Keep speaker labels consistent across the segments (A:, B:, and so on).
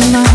A: in my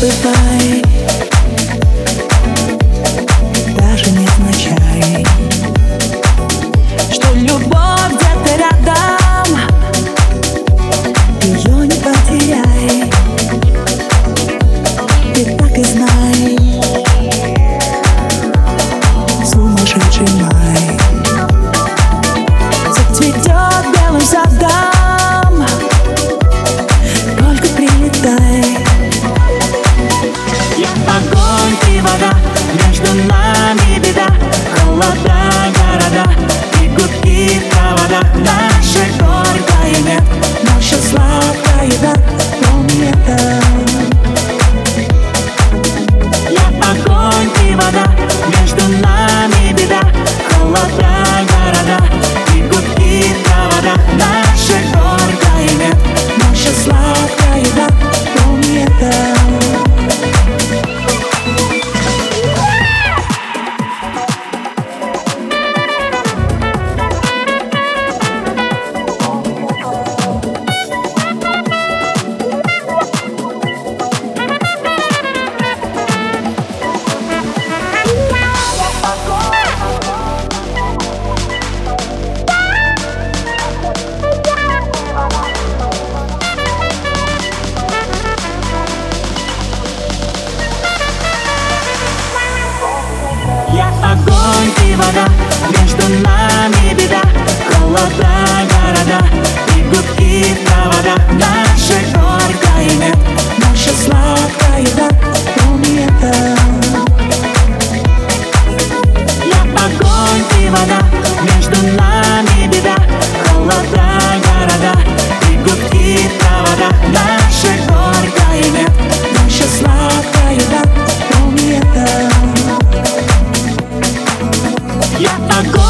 A: goodbye.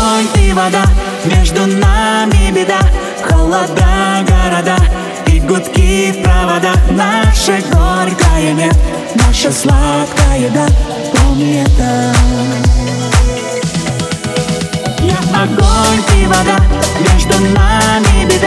A: огонь и вода. Между нами беда. Холода города И гудки в проводах Наше горькое нет Наша сладкая да Помни это. Я огонь и вода. Между нами беда.